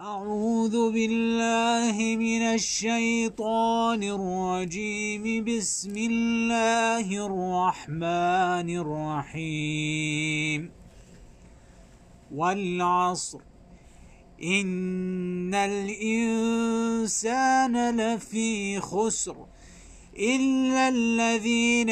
أعوذ بالله من الشيطان الرجيم. بسم الله الرحمن الرحيم. والعصر. إن الإنسان لفي خسر. إلا الذين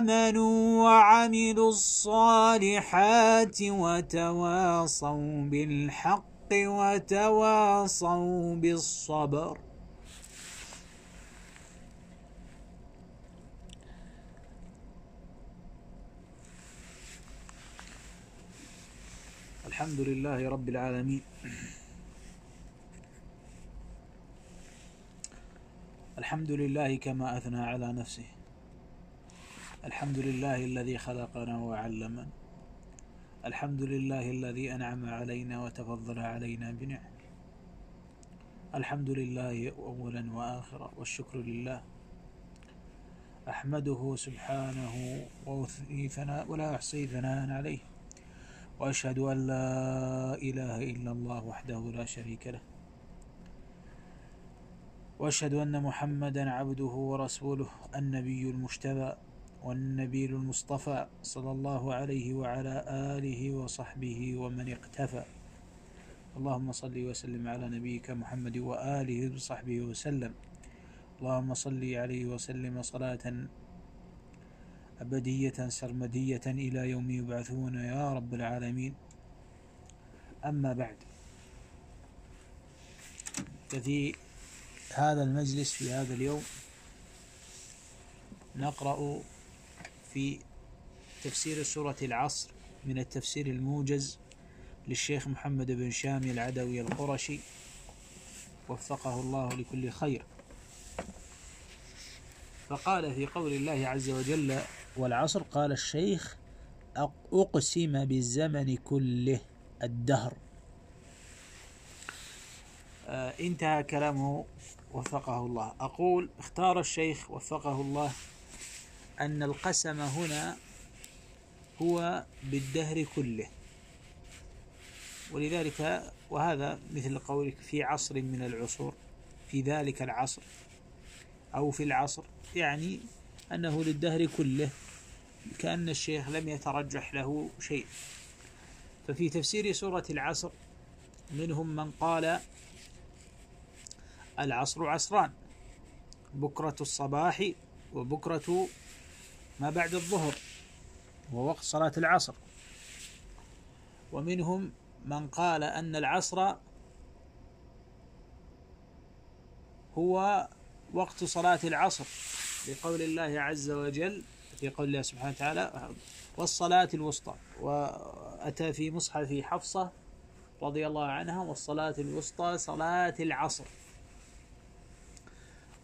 آمنوا وعملوا الصالحات وتواصوا بالحق. وتواصوا بالصبر. الحمد لله رب العالمين. الحمد لله كما أثنى على نفسه. الحمد لله الذي خلقنا وعلمنا. الحمد لله الذي أنعم علينا وتفضل علينا بنعم الحمد لله أولا وآخرا والشكر لله. أحمده سبحانه وأثني ثناء ولا أحصي ثناء عليه. وأشهد أن لا إله إلا الله وحده لا شريك له. وأشهد أن محمدا عبده ورسوله النبي المجتبى. والنبي المصطفى صلى الله عليه وعلى آله وصحبه ومن اقتفى. اللهم صل وسلم على نبيك محمد وآله وصحبه وسلم. اللهم صل عليه وسلم صلاة أبدية سرمدية إلى يوم يبعثون يا رب العالمين. أما بعد ففي هذا المجلس في هذا اليوم نقرأ في تفسير سورة العصر من التفسير الموجز للشيخ محمد بن شامي العدوي القرشي. وفقه الله لكل خير. فقال في قول الله عز وجل والعصر قال الشيخ أقسم بالزمن كله الدهر. آه انتهى كلامه. وفقه الله. أقول اختار الشيخ وفقه الله أن القسم هنا هو بالدهر كله. ولذلك وهذا مثل قولك في عصر من العصور في ذلك العصر أو في العصر يعني أنه للدهر كله كأن الشيخ لم يترجح له شيء. ففي تفسير سورة العصر منهم من قال العصر عصران بكرة الصباح وبكرة ما بعد الظهر ووقت صلاة العصر. ومنهم من قال أن العصر هو وقت صلاة العصر لقول الله عز وجل في قول الله سبحانه وتعالى والصلاة الوسطى وأتى في مصحف حفصة رضي الله عنها والصلاة الوسطى صلاة العصر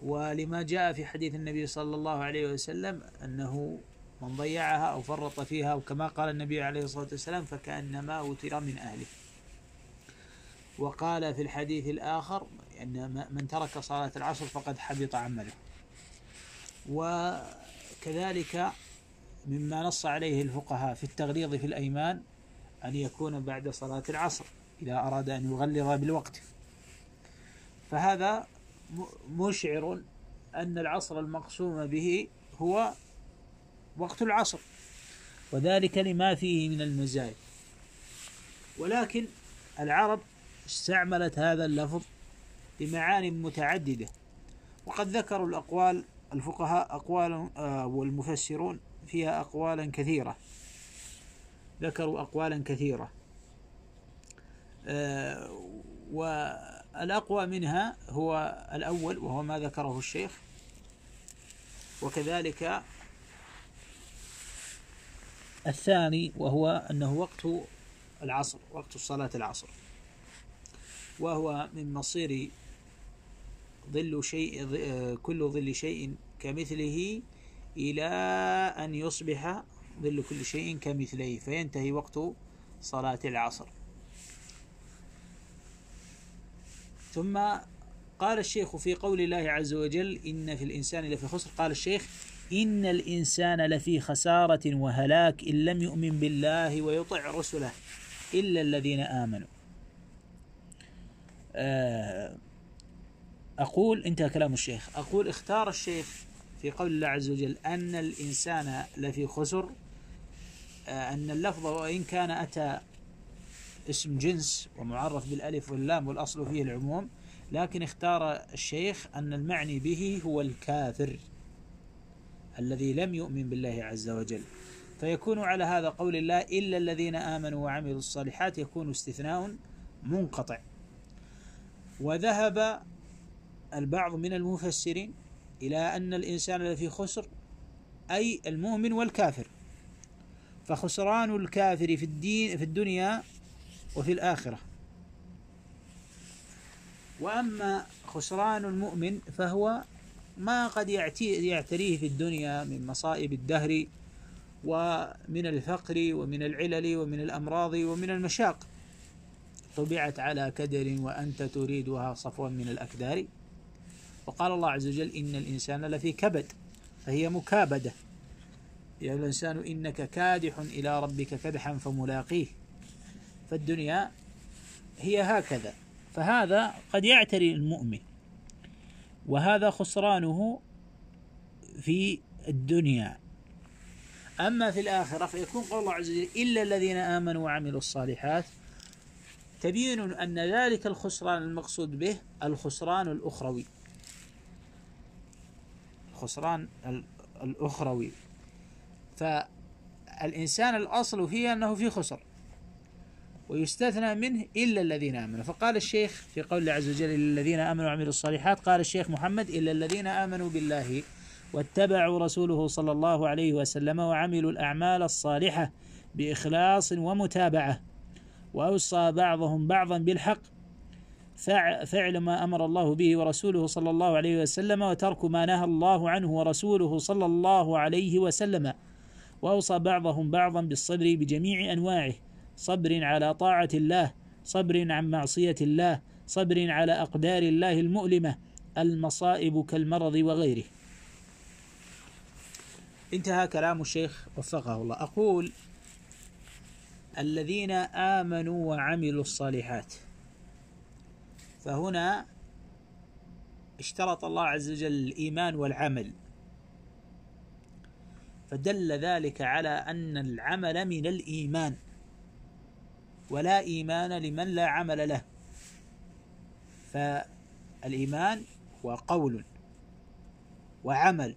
ولما جاء في حديث النبي صلى الله عليه وسلم أنه من ضيعها أو فرط فيها وكما قال النبي عليه الصلاة والسلام فكأنما وتر من أهله. وقال في الحديث الآخر أن من ترك صلاة العصر فقد حبط عمله. وكذلك مما نص عليه الفقهاء في التغليظ في الأيمان أن يكون بعد صلاة العصر إذا أراد أن يغلظ بالوقت. فهذا مشعر أن العصر المقسوم به هو وقت العصر وذلك لما فيه من المزايا. ولكن العرب استعملت هذا اللفظ بمعان متعددة. وقد ذكروا الأقوال الفقهاء أقوال آه، والمفسرون فيها أقوالا كثيرة. ذكروا أقوالا كثيرة. آه، والأقوى منها هو الأول وهو ما ذكره الشيخ. وكذلك الثاني وهو أنه وقت العصر وقت صلاة العصر. وهو من مصير ظل شيء كل ظل شيء كمثله إلى أن يصبح ظل كل شيء كمثله. فينتهي وقت صلاة العصر. ثم قال الشيخ في قول الله عز وجل إن في الإنسان لفي خسر. قال الشيخ إن الإنسان لفي خسارة وهلاك إن لم يؤمن بالله ويطع رسله إلا الذين آمنوا. آه، أقول انتهى كلام الشيخ. أقول اختار الشيخ في قول الله عز وجل أن الإنسان لفي خسر. آه، أن اللفظ وإن كان أتى اسم جنس ومعرف بالألف واللام والأصل فيه العموم لكن اختار الشيخ أن المعني به هو الكافر الذي لم يؤمن بالله عز وجل. فيكون على هذا قول الله إلا الذين آمنوا وعملوا الصالحات يكون استثناء منقطع. وذهب البعض من المفسرين إلى أن الإنسان لفي خسر أي المؤمن والكافر. فخسران الكافر في الدين في الدنيا وفي الآخرة. وأما خسران المؤمن فهو ما قد يعتريه في الدنيا من مصائب الدهر ومن الفقر ومن العلل ومن الأمراض ومن المشاق. طبعت على كدر وأنت تريدها صفوا من الأكدار. وقال الله عز وجل إن الإنسان لفي كبد فهي مكابدة. يا الإنسان إنك كادح إلى ربك كدحا فملاقيه. فالدنيا هي هكذا. فهذا قد يعتري المؤمن. وهذا خسرانه في الدنيا. أما في الآخرة فيكون قول الله عز وجل إلا الذين آمنوا وعملوا الصالحات تبين أن ذلك الخسران المقصود به الخسران الأخروي. الخسران الأخروي. فالإنسان الأصل فيه أنه في خسر. ويستثنى منه إلا الذين آمنوا. فقال الشيخ في قول الله عز وجل الذين آمنوا وعملوا الصالحات قال الشيخ محمد إلا الذين آمنوا بالله واتبعوا رسوله صلى الله عليه وسلم وعملوا الأعمال الصالحة بإخلاص ومتابعة وأوصى بعضهم بعضا بالحق فعل ما أمر الله به ورسوله صلى الله عليه وسلم وترك ما نهى الله عنه ورسوله صلى الله عليه وسلم وأوصى بعضهم بعضا بالصبر بجميع أنواعه. صبر على طاعة الله صبر عن معصية الله صبر على أقدار الله المؤلمة المصائب كالمرض وغيره. انتهى كلام الشيخ وفقه الله. أقول الذين آمنوا وعملوا الصالحات فهنا اشترط الله عز وجل الإيمان والعمل. فدل ذلك على أن العمل من الإيمان. ولا إيمان لمن لا عمل له. فالإيمان هو قول وعمل.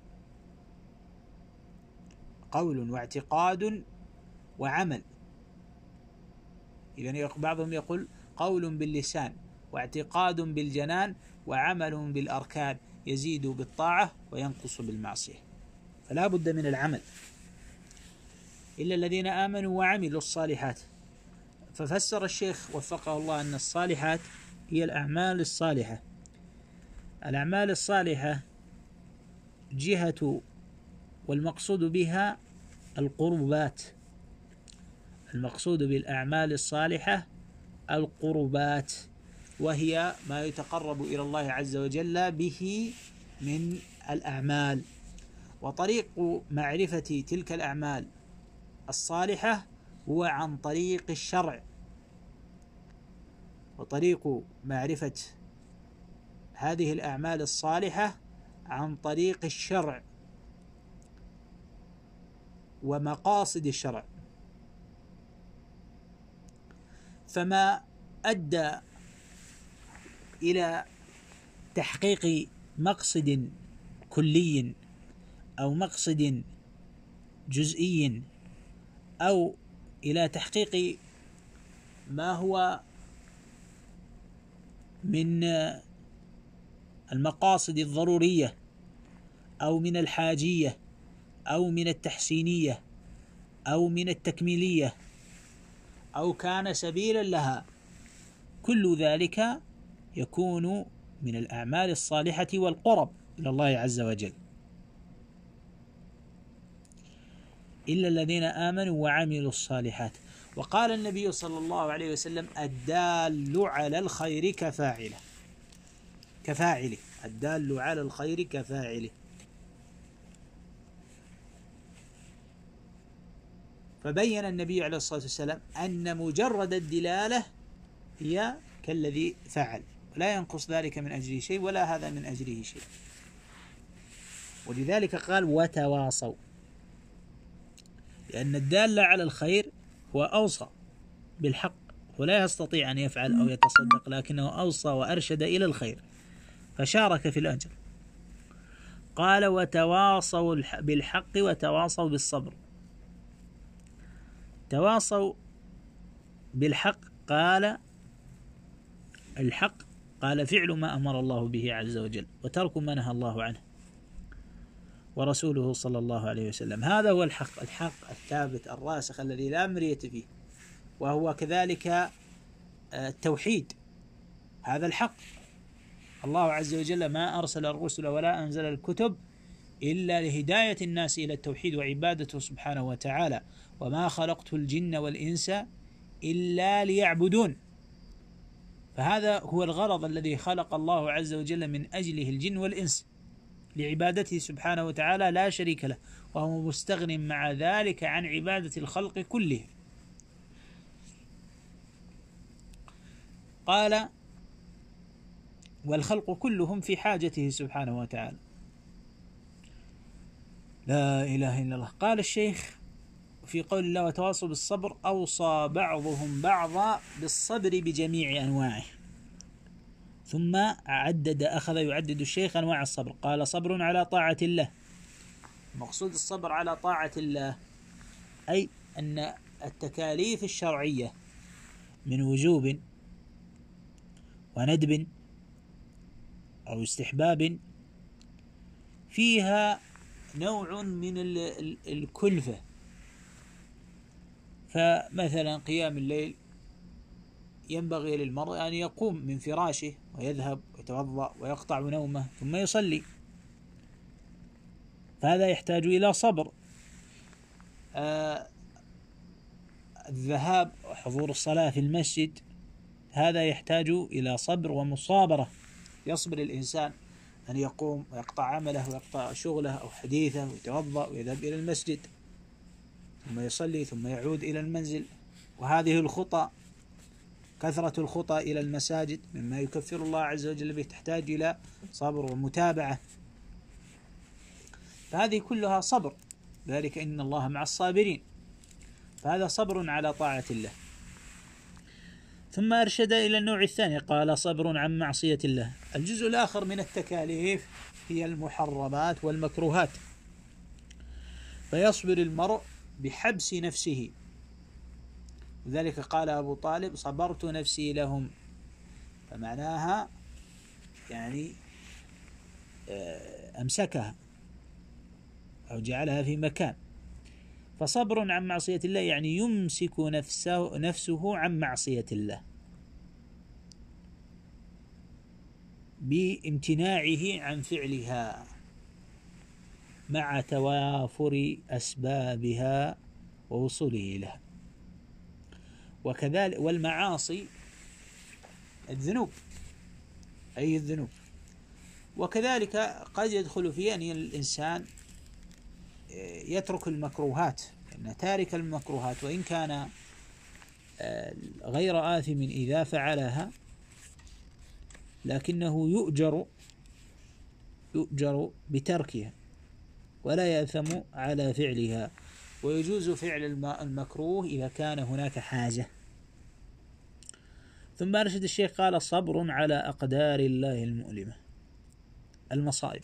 قول واعتقاد وعمل. إذا بعضهم يقول قول باللسان واعتقاد بالجنان وعمل بالأركان يزيد بالطاعة وينقص بالمعصية. فلا بد من العمل. إلا الذين آمنوا وعملوا الصالحات. ففسر الشيخ وفقه الله أن الصالحات هي الأعمال الصالحة. الأعمال الصالحة جهة والمقصود بها القربات. المقصود بالأعمال الصالحة القربات وهي ما يتقرب إلى الله عز وجل به من الأعمال. وطريق معرفة تلك الأعمال الصالحة هو عن طريق الشرع. وطريق معرفة هذه الأعمال الصالحة عن طريق الشرع ومقاصد الشرع. فما أدى إلى تحقيق مقصد كلي أو مقصد جزئي أو إلى تحقيق ما هو من المقاصد الضرورية أو من الحاجية أو من التحسينية أو من التكميلية أو كان سبيلا لها. كل ذلك يكون من الأعمال الصالحة والقرب إلى الله عز وجل. إلا الذين آمنوا وعملوا الصالحات. وقال النبي صلى الله عليه وسلم الدال على الخير كفاعله. كفاعله. الدال على الخير كفاعله. فبين النبي عليه الصلاة والسلام أن مجرد الدلالة هي كالذي فعل. لا ينقص ذلك من أجله شيء ولا هذا من أجله شيء. ولذلك قال وتواصوا. لأن الدال على الخير هو أوصى بالحق ولا يستطيع أن يفعل أو يتصدق لكنه أوصى وأرشد إلى الخير فشارك في الأجر. قال وتواصوا بالحق وتواصوا بالصبر. تواصوا بالحق قال الحق قال فعل ما أمر الله به عز وجل وترك ما نهى الله عنه. ورسوله صلى الله عليه وسلم. هذا هو الحق الحق الثابت الراسخ الذي لا مرية فيه وهو كذلك آه، التوحيد. هذا الحق. الله عز وجل ما أرسل الرسل ولا أنزل الكتب إلا لهداية الناس إلى التوحيد وعبادته سبحانه وتعالى. وما خلقت الجن والإنس إلا ليعبدون. فهذا هو الغرض الذي خلق الله عز وجل من أجله الجن والإنس. لعبادته سبحانه وتعالى لا شريك له وهو مستغن مع ذلك عن عبادة الخلق كلهم. قال والخلق كلهم في حاجته سبحانه وتعالى. لا إله إلا الله. قال الشيخ في قول الله وتواصوا بالصبر أوصى بعضهم بعضا بالصبر بجميع أنواعه. ثم عدد أخذ يعدد الشيخ أنواع الصبر. قال صبر على طاعة الله. مقصود الصبر على طاعة الله أي أن التكاليف الشرعية من وجوب وندب أو استحباب فيها نوع من الكلفة. فمثلا قيام الليل ينبغي للمرء أن يقوم من فراشه ويذهب ويتوضأ ويقطع نومه ثم يصلي. فهذا يحتاج إلى صبر. آه الذهاب وحضور الصلاة في المسجد هذا يحتاج إلى صبر ومصابرة. يصبر الإنسان أن يقوم ويقطع عمله ويقطع شغله أو حديثه ويتوضأ ويذهب إلى المسجد ثم يصلي ثم يعود إلى المنزل. وهذه الخطى كثرة الخطى إلى المساجد مما يكفر الله عز وجل به تحتاج إلى صبر ومتابعة. فهذه كلها صبر. ذلك إن الله مع الصابرين. فهذا صبر على طاعة الله. ثم أرشد إلى النوع الثاني قال صبر عن معصية الله. الجزء الآخر من التكاليف هي المحرمات والمكروهات. فيصبر المرء بحبس نفسه. لذلك قال أبو طالب صبرت نفسي لهم. فمعناها يعني آه، أمسكها أو جعلها في مكان. فصبر عن معصية الله يعني يمسك نفسه, نفسه عن معصية الله. بامتناعه عن فعلها مع توافر أسبابها ووصوله لها وكذلك والمعاصي الذنوب أي الذنوب. وكذلك قد يدخل في أن الإنسان يترك المكروهات لأن تارك المكروهات وإن كان آه، غير آثم إذا فعلها لكنه يؤجر يؤجر بتركها ولا يأثم على فعلها. ويجوز فعل المكروه إذا كان هناك حاجة. ثم أرشد الشيخ قال صبر على أقدار الله المؤلمة. المصائب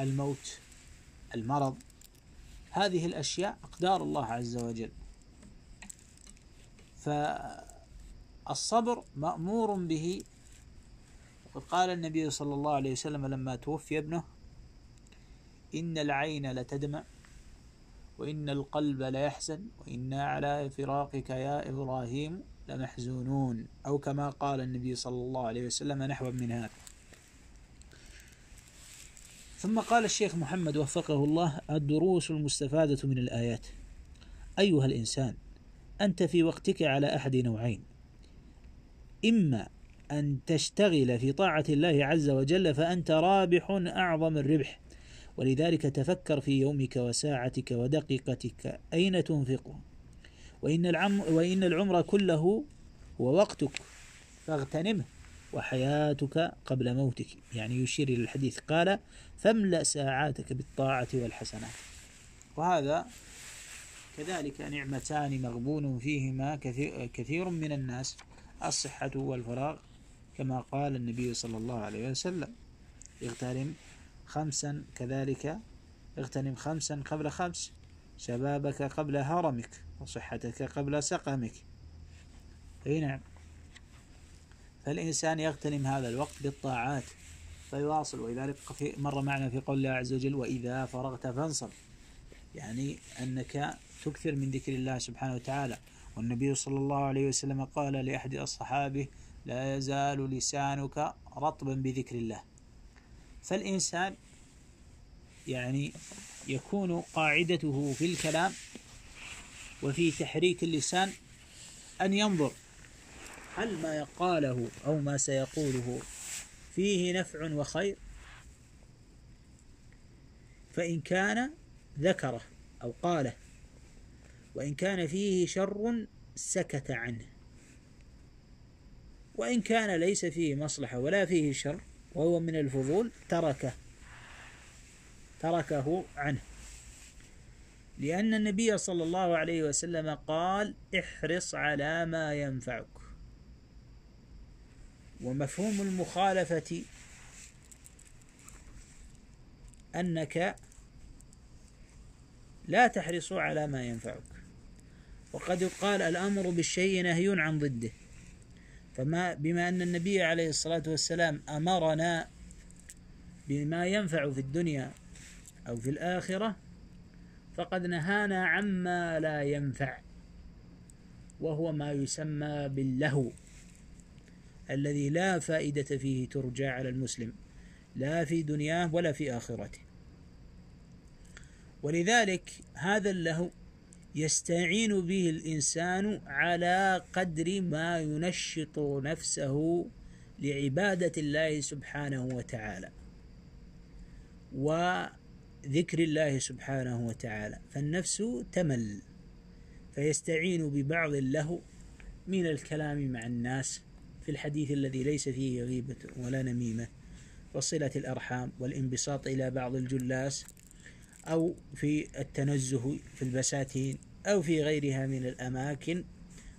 الموت المرض هذه الأشياء أقدار الله عز وجل. فالصبر مأمور به. وقد قال النبي صلى الله عليه وسلم لما توفي ابنه إن العين لتدمع. وإن القلب ليحزن وإنا على فراقك يا إبراهيم لمحزونون. أو كما قال النبي صلى الله عليه وسلم نحو من هذا. ثم قال الشيخ محمد وفقه الله الدروس المستفادة من الآيات. أيها الإنسان أنت في وقتك على أحد نوعين. إما أن تشتغل في طاعة الله عز وجل فأنت رابح أعظم الربح. ولذلك تفكر في يومك وساعتك ودقيقتك. أين تنفقه وإن العم وإن العمر كله هو وقتك. فاغتنمه وحياتك قبل موتك. يعني يشير إلى الحديث. قال فاملأ ساعاتك بالطاعة والحسنات. وهذا كذلك نعمتان مغبون فيهما كثير من الناس. الصحة والفراغ كما قال النبي صلى الله عليه وسلم. اغتنم خمسا كذلك اغتنم خمسا قبل خمس. شبابك قبل هرمك وصحتك قبل سقمك. أي نعم. فالإنسان يغتنم هذا الوقت بالطاعات فيواصل ولذلك مر معنا في قول الله عز وجل وإذا فرغت فانصب. يعني أنك تكثر من ذكر الله سبحانه وتعالى. والنبي صلى الله عليه وسلم قال لأحد أصحابه لا يزال لسانك رطبا بذكر الله. فالإنسان يعني يكون قاعدته في الكلام وفي تحريك اللسان أن ينظر هل ما يقاله أو ما سيقوله فيه نفع وخير؟ فإن كان ذكره أو قاله وإن كان فيه شر سكت عنه وإن كان ليس فيه مصلحة ولا فيه شر وهو من الفضول تركه. تركه عنه. لأن النبي صلى الله عليه وسلم قال احرص على ما ينفعك. ومفهوم المخالفة أنك لا تحرص على ما ينفعك. وقد يقال الأمر بالشيء نهي عن ضده. فما بما أن النبي عليه الصلاة والسلام أمرنا بما ينفع في الدنيا أو في الآخرة فقد نهانا عما لا ينفع وهو ما يسمى باللهو الذي لا فائدة فيه ترجى على المسلم لا في دنياه ولا في آخرته. ولذلك هذا اللهو يستعين به الإنسان على قدر ما ينشط نفسه لعبادة الله سبحانه وتعالى وذكر الله سبحانه وتعالى فالنفس تمل فيستعين ببعض اللهو من الكلام مع الناس في الحديث الذي ليس فيه غيبة ولا نميمة وصلة الأرحام والانبساط إلى بعض الجلاس. أو في التنزه في البساتين أو في غيرها من الأماكن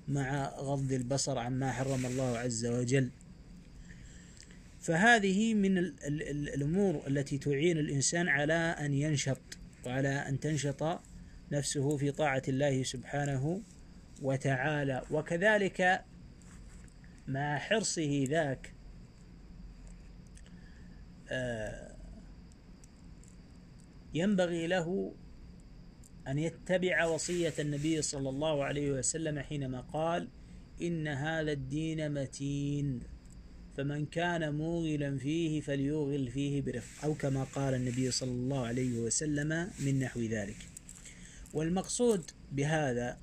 مع غض البصر عما حرم الله عز وجل. فهذه من الأمور التي تعين الإنسان على أن ينشط وعلى أن تنشط نفسه في طاعة الله سبحانه وتعالى. وكذلك مع حرصه ذاك آه، ينبغي له أن يتبع وصية النبي صلى الله عليه وسلم حينما قال إن هذا الدين متين فمن كان موغلا فيه فليوغل فيه برفق أو كما قال النبي صلى الله عليه وسلم من نحو ذلك. والمقصود بهذا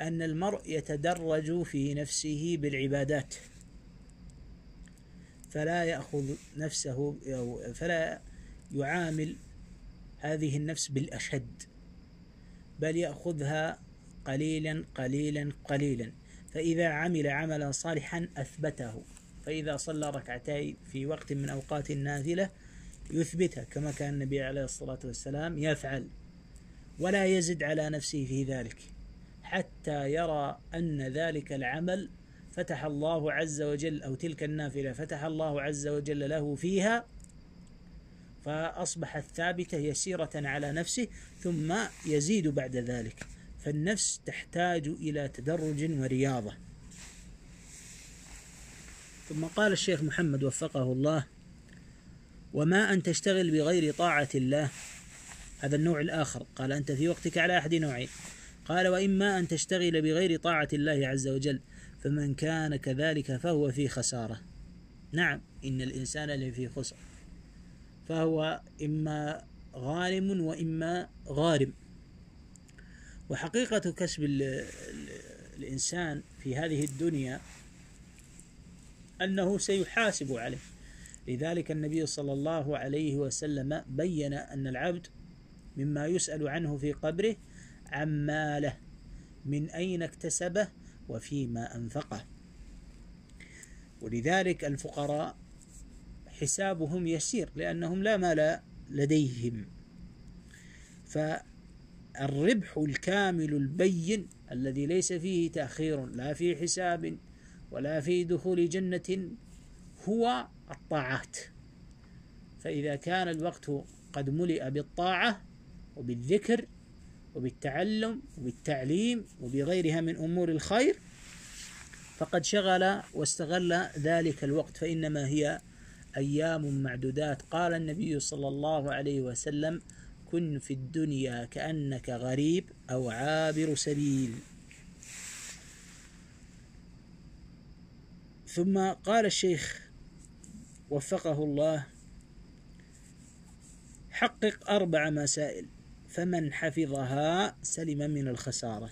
أن المرء يتدرج في نفسه بالعبادات فلا يأخذ نفسه أو فلا يعامل هذه النفس بالأشد بل يأخذها قليلا قليلا قليلا. فإذا عمل عملا صالحا أثبته. فإذا صلى ركعتين في وقت من أوقات النافلة يثبتها كما كان النبي عليه الصلاة والسلام يفعل ولا يزد على نفسه في ذلك حتى يرى أن ذلك العمل فتح الله عز وجل أو تلك النافلة فتح الله عز وجل له فيها فأصبحت ثابتة يسيرة على نفسه ثم يزيد بعد ذلك. فالنفس تحتاج إلى تدرج ورياضة. ثم قال الشيخ محمد وفقه الله وما أن تشتغل بغير طاعة الله. هذا النوع الآخر. قال أنت في وقتك على أحد نوعين. قال وإما أن تشتغل بغير طاعة الله عز وجل فمن كان كذلك فهو في خسارة. نعم إن الإنسان لفي خسر. فهو إما غانم وإما غارم. وحقيقة كسب الإنسان في هذه الدنيا أنه سيحاسب عليه. لذلك النبي صلى الله عليه وسلم بين أن العبد مما يسأل عنه في قبره عن ماله من أين اكتسبه وفيما أنفقه. ولذلك الفقراء حسابهم يسير لأنهم لا مال لديهم. فالربح الكامل البين الذي ليس فيه تأخير لا في حساب ولا في دخول جنة هو الطاعات. فإذا كان الوقت قد ملئ بالطاعة وبالذكر وبالتعلم وبالتعليم وبغيرها من أمور الخير فقد شغل واستغل ذلك الوقت فإنما هي أيام معدودات. قال النبي صلى الله عليه وسلم كن في الدنيا كأنك غريب أو عابر سبيل. ثم قال الشيخ وفقه الله حقق أربع مسائل فمن حفظها سلم من الخسارة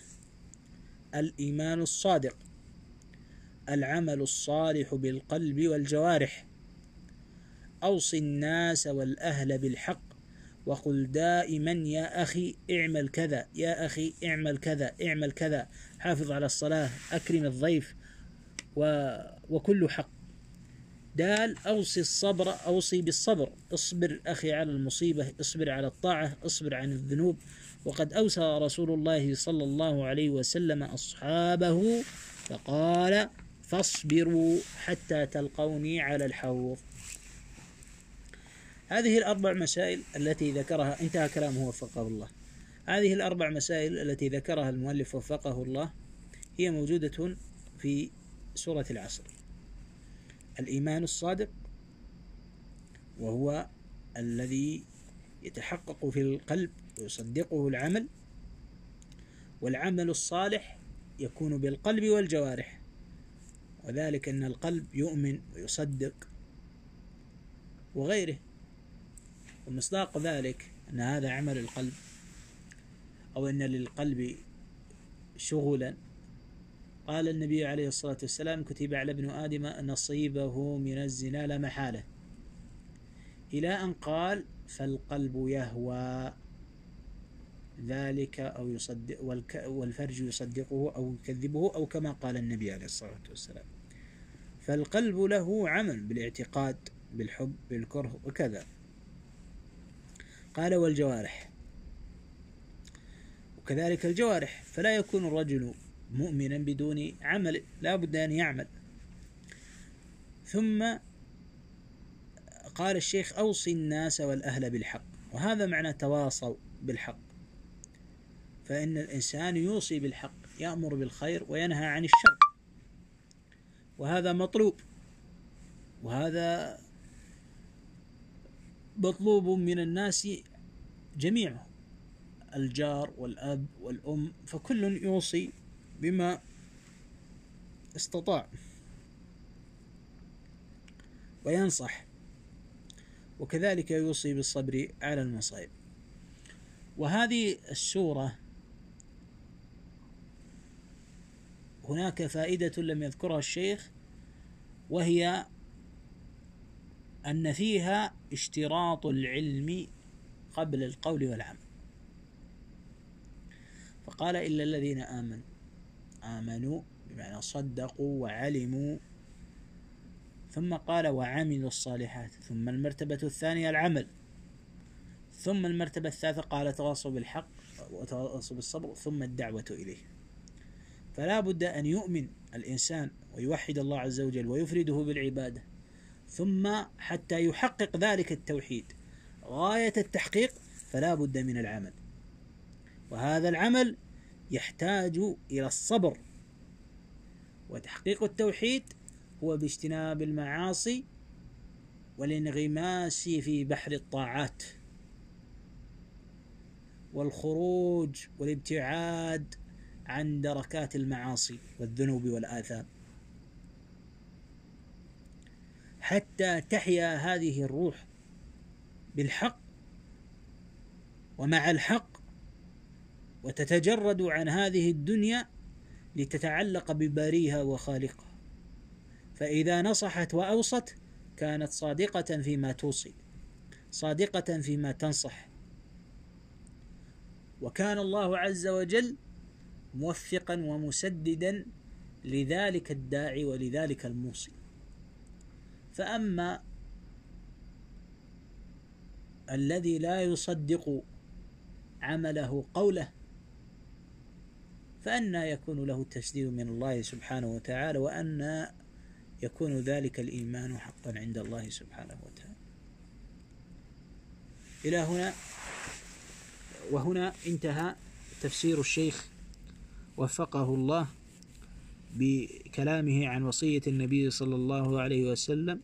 الإيمان الصادق العمل الصالح بالقلب والجوارح أوصي الناس والأهل بالحق وقل دائما يا أخي اعمل كذا يا أخي اعمل كذا اعمل كذا. حافظ على الصلاة أكرم الضيف و... وكل حق. دال أوصي الصبر أوصي بالصبر. اصبر أخي على المصيبة اصبر على الطاعة اصبر عن الذنوب. وقد أوصى رسول الله صلى الله عليه وسلم أصحابه فقال فاصبروا حتى تلقوني على الحوض. هذه الأربع مسائل التي ذكرها انتهى كلامه وفقه الله. هذه الأربع مسائل التي ذكرها المؤلف وفقه الله هي موجودة في سورة العصر. الإيمان الصادق وهو الذي يتحقق في القلب ويصدقه العمل والعمل الصالح يكون بالقلب والجوارح. وذلك أن القلب يؤمن ويصدق وغيره. ومصداق ذلك أن هذا عمل القلب أو أن للقلب شغلا. قال النبي عليه الصلاة والسلام كتب على ابن آدم نصيبه من الزنا لا محالة. إلى أن قال فالقلب يهوى. ذلك أو يصدق والفرج يصدقه أو يكذبه أو كما قال النبي عليه الصلاة والسلام. فالقلب له عمل بالإعتقاد بالحب بالكره وكذا. قال والجوارح. وكذلك الجوارح فلا يكون الرجل مؤمنا بدون عمل لا بد أن يعمل. ثم قال الشيخ أوصي الناس والأهل بالحق. وهذا معنى تواصوا بالحق. فإن الإنسان يوصي بالحق يأمر بالخير وينهى عن الشر. وهذا مطلوب. وهذا مطلوب من الناس جميعهم الجار والأب والأم فكل يوصي بما استطاع وينصح وكذلك يوصي بالصبر على المصائب. وهذه السورة هناك فائدة لم يذكرها الشيخ وهي أن فيها اشتراط العلم قبل القول والعمل. فقال إلا الذين آمنوا آمنوا بمعنى صدقوا وعلموا. ثم قال وعملوا الصالحات. ثم المرتبة الثانية العمل. ثم المرتبة الثالثة قال تواصوا بالحق وتواصوا بالصبر ثم الدعوة إليه. فلا بد أن يؤمن الإنسان ويوحد الله عز وجل ويفرده بالعبادة. ثم حتى يحقق ذلك التوحيد. غاية التحقيق فلا بد من العمل. وهذا العمل يحتاج إلى الصبر. وتحقيق التوحيد هو باجتناب المعاصي والانغماس في بحر الطاعات. والخروج والابتعاد عن دركات المعاصي والذنوب والآثام. حتى تحيا هذه الروح بالحق ومع الحق وتتجرد عن هذه الدنيا لتتعلق بباريها وخالقها. فإذا نصحت وأوصت كانت صادقة فيما توصي صادقة فيما تنصح. وكان الله عز وجل موفقا ومسددا لذلك الداعي ولذلك الموصي. فأما الذي لا يصدق عمله قوله فأنى يكون له التسديد من الله سبحانه وتعالى وأن يكون ذلك الإيمان حقا عند الله سبحانه وتعالى. إلى هنا وهنا انتهى تفسير الشيخ وفقه الله. بكلامه عن وصية النبي صلى الله عليه وسلم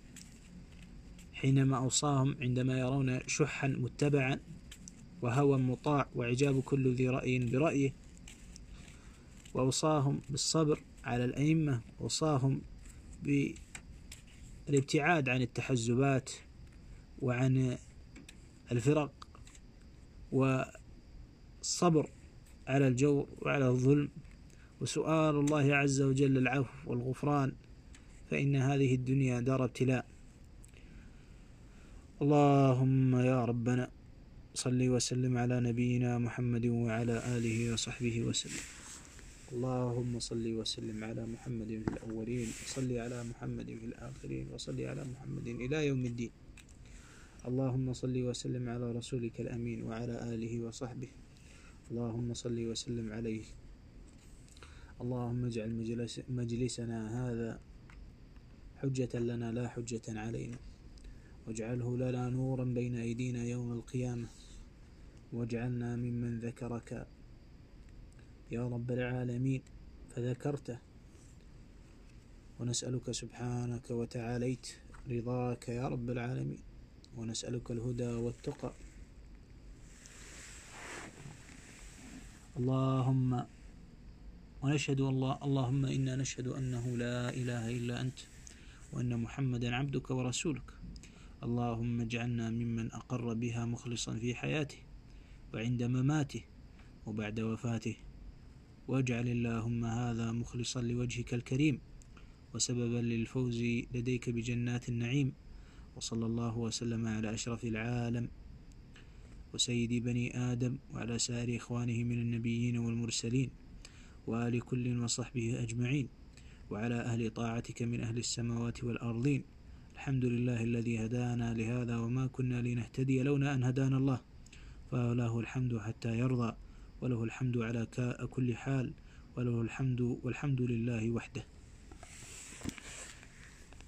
حينما أوصاهم عندما يرون شحا متبعا وهوى مطاع وعجاب كل ذي رأي برأيه وأوصاهم بالصبر على الأئمة وأوصاهم بالابتعاد عن التحزبات وعن الفرق والصبر على الجور وعلى الظلم وسؤال الله عز وجل العفو والغفران فإن هذه الدنيا دار ابتلاء. اللهم يا ربنا صل وسلم على نبينا محمد وعلى آله وصحبه وسلم. اللهم صل وسلم على محمد في الأولين وصل على محمد في الآخرين وصل على محمد إلى يوم الدين. اللهم صل وسلم على رسولك الأمين وعلى آله وصحبه. اللهم صل وسلم عليه. اللهم اجعل مجلس مجلسنا هذا حجة لنا لا حجة علينا. واجعله لنا نورا بين أيدينا يوم القيامة. واجعلنا ممن ذكرك يا رب العالمين فذكرته. ونسألك سبحانك وتعاليت رضاك يا رب العالمين. ونسألك الهدى والتقى. اللهم ونشهد الله اللهم إنا نشهد أنه لا إله إلا أنت وأن محمدا عبدك ورسولك. اللهم اجعلنا ممن أقر بها مخلصا في حياته وعند مماته وبعد وفاته. واجعل اللهم هذا مخلصا لوجهك الكريم وسببا للفوز لديك بجنات النعيم. وصلى الله وسلم على أشرف العالم وسيد بني آدم وعلى سائر إخوانه من النبيين والمرسلين. وآل كل وصحبه أجمعين وعلى أهل طاعتك من أهل السماوات والأرضين. الحمد لله الذي هدانا لهذا وما كنا لنهتدي لولا أن هدانا الله. فله الحمد حتى يرضى وله الحمد على كل حال وله الحمد والحمد لله وحده.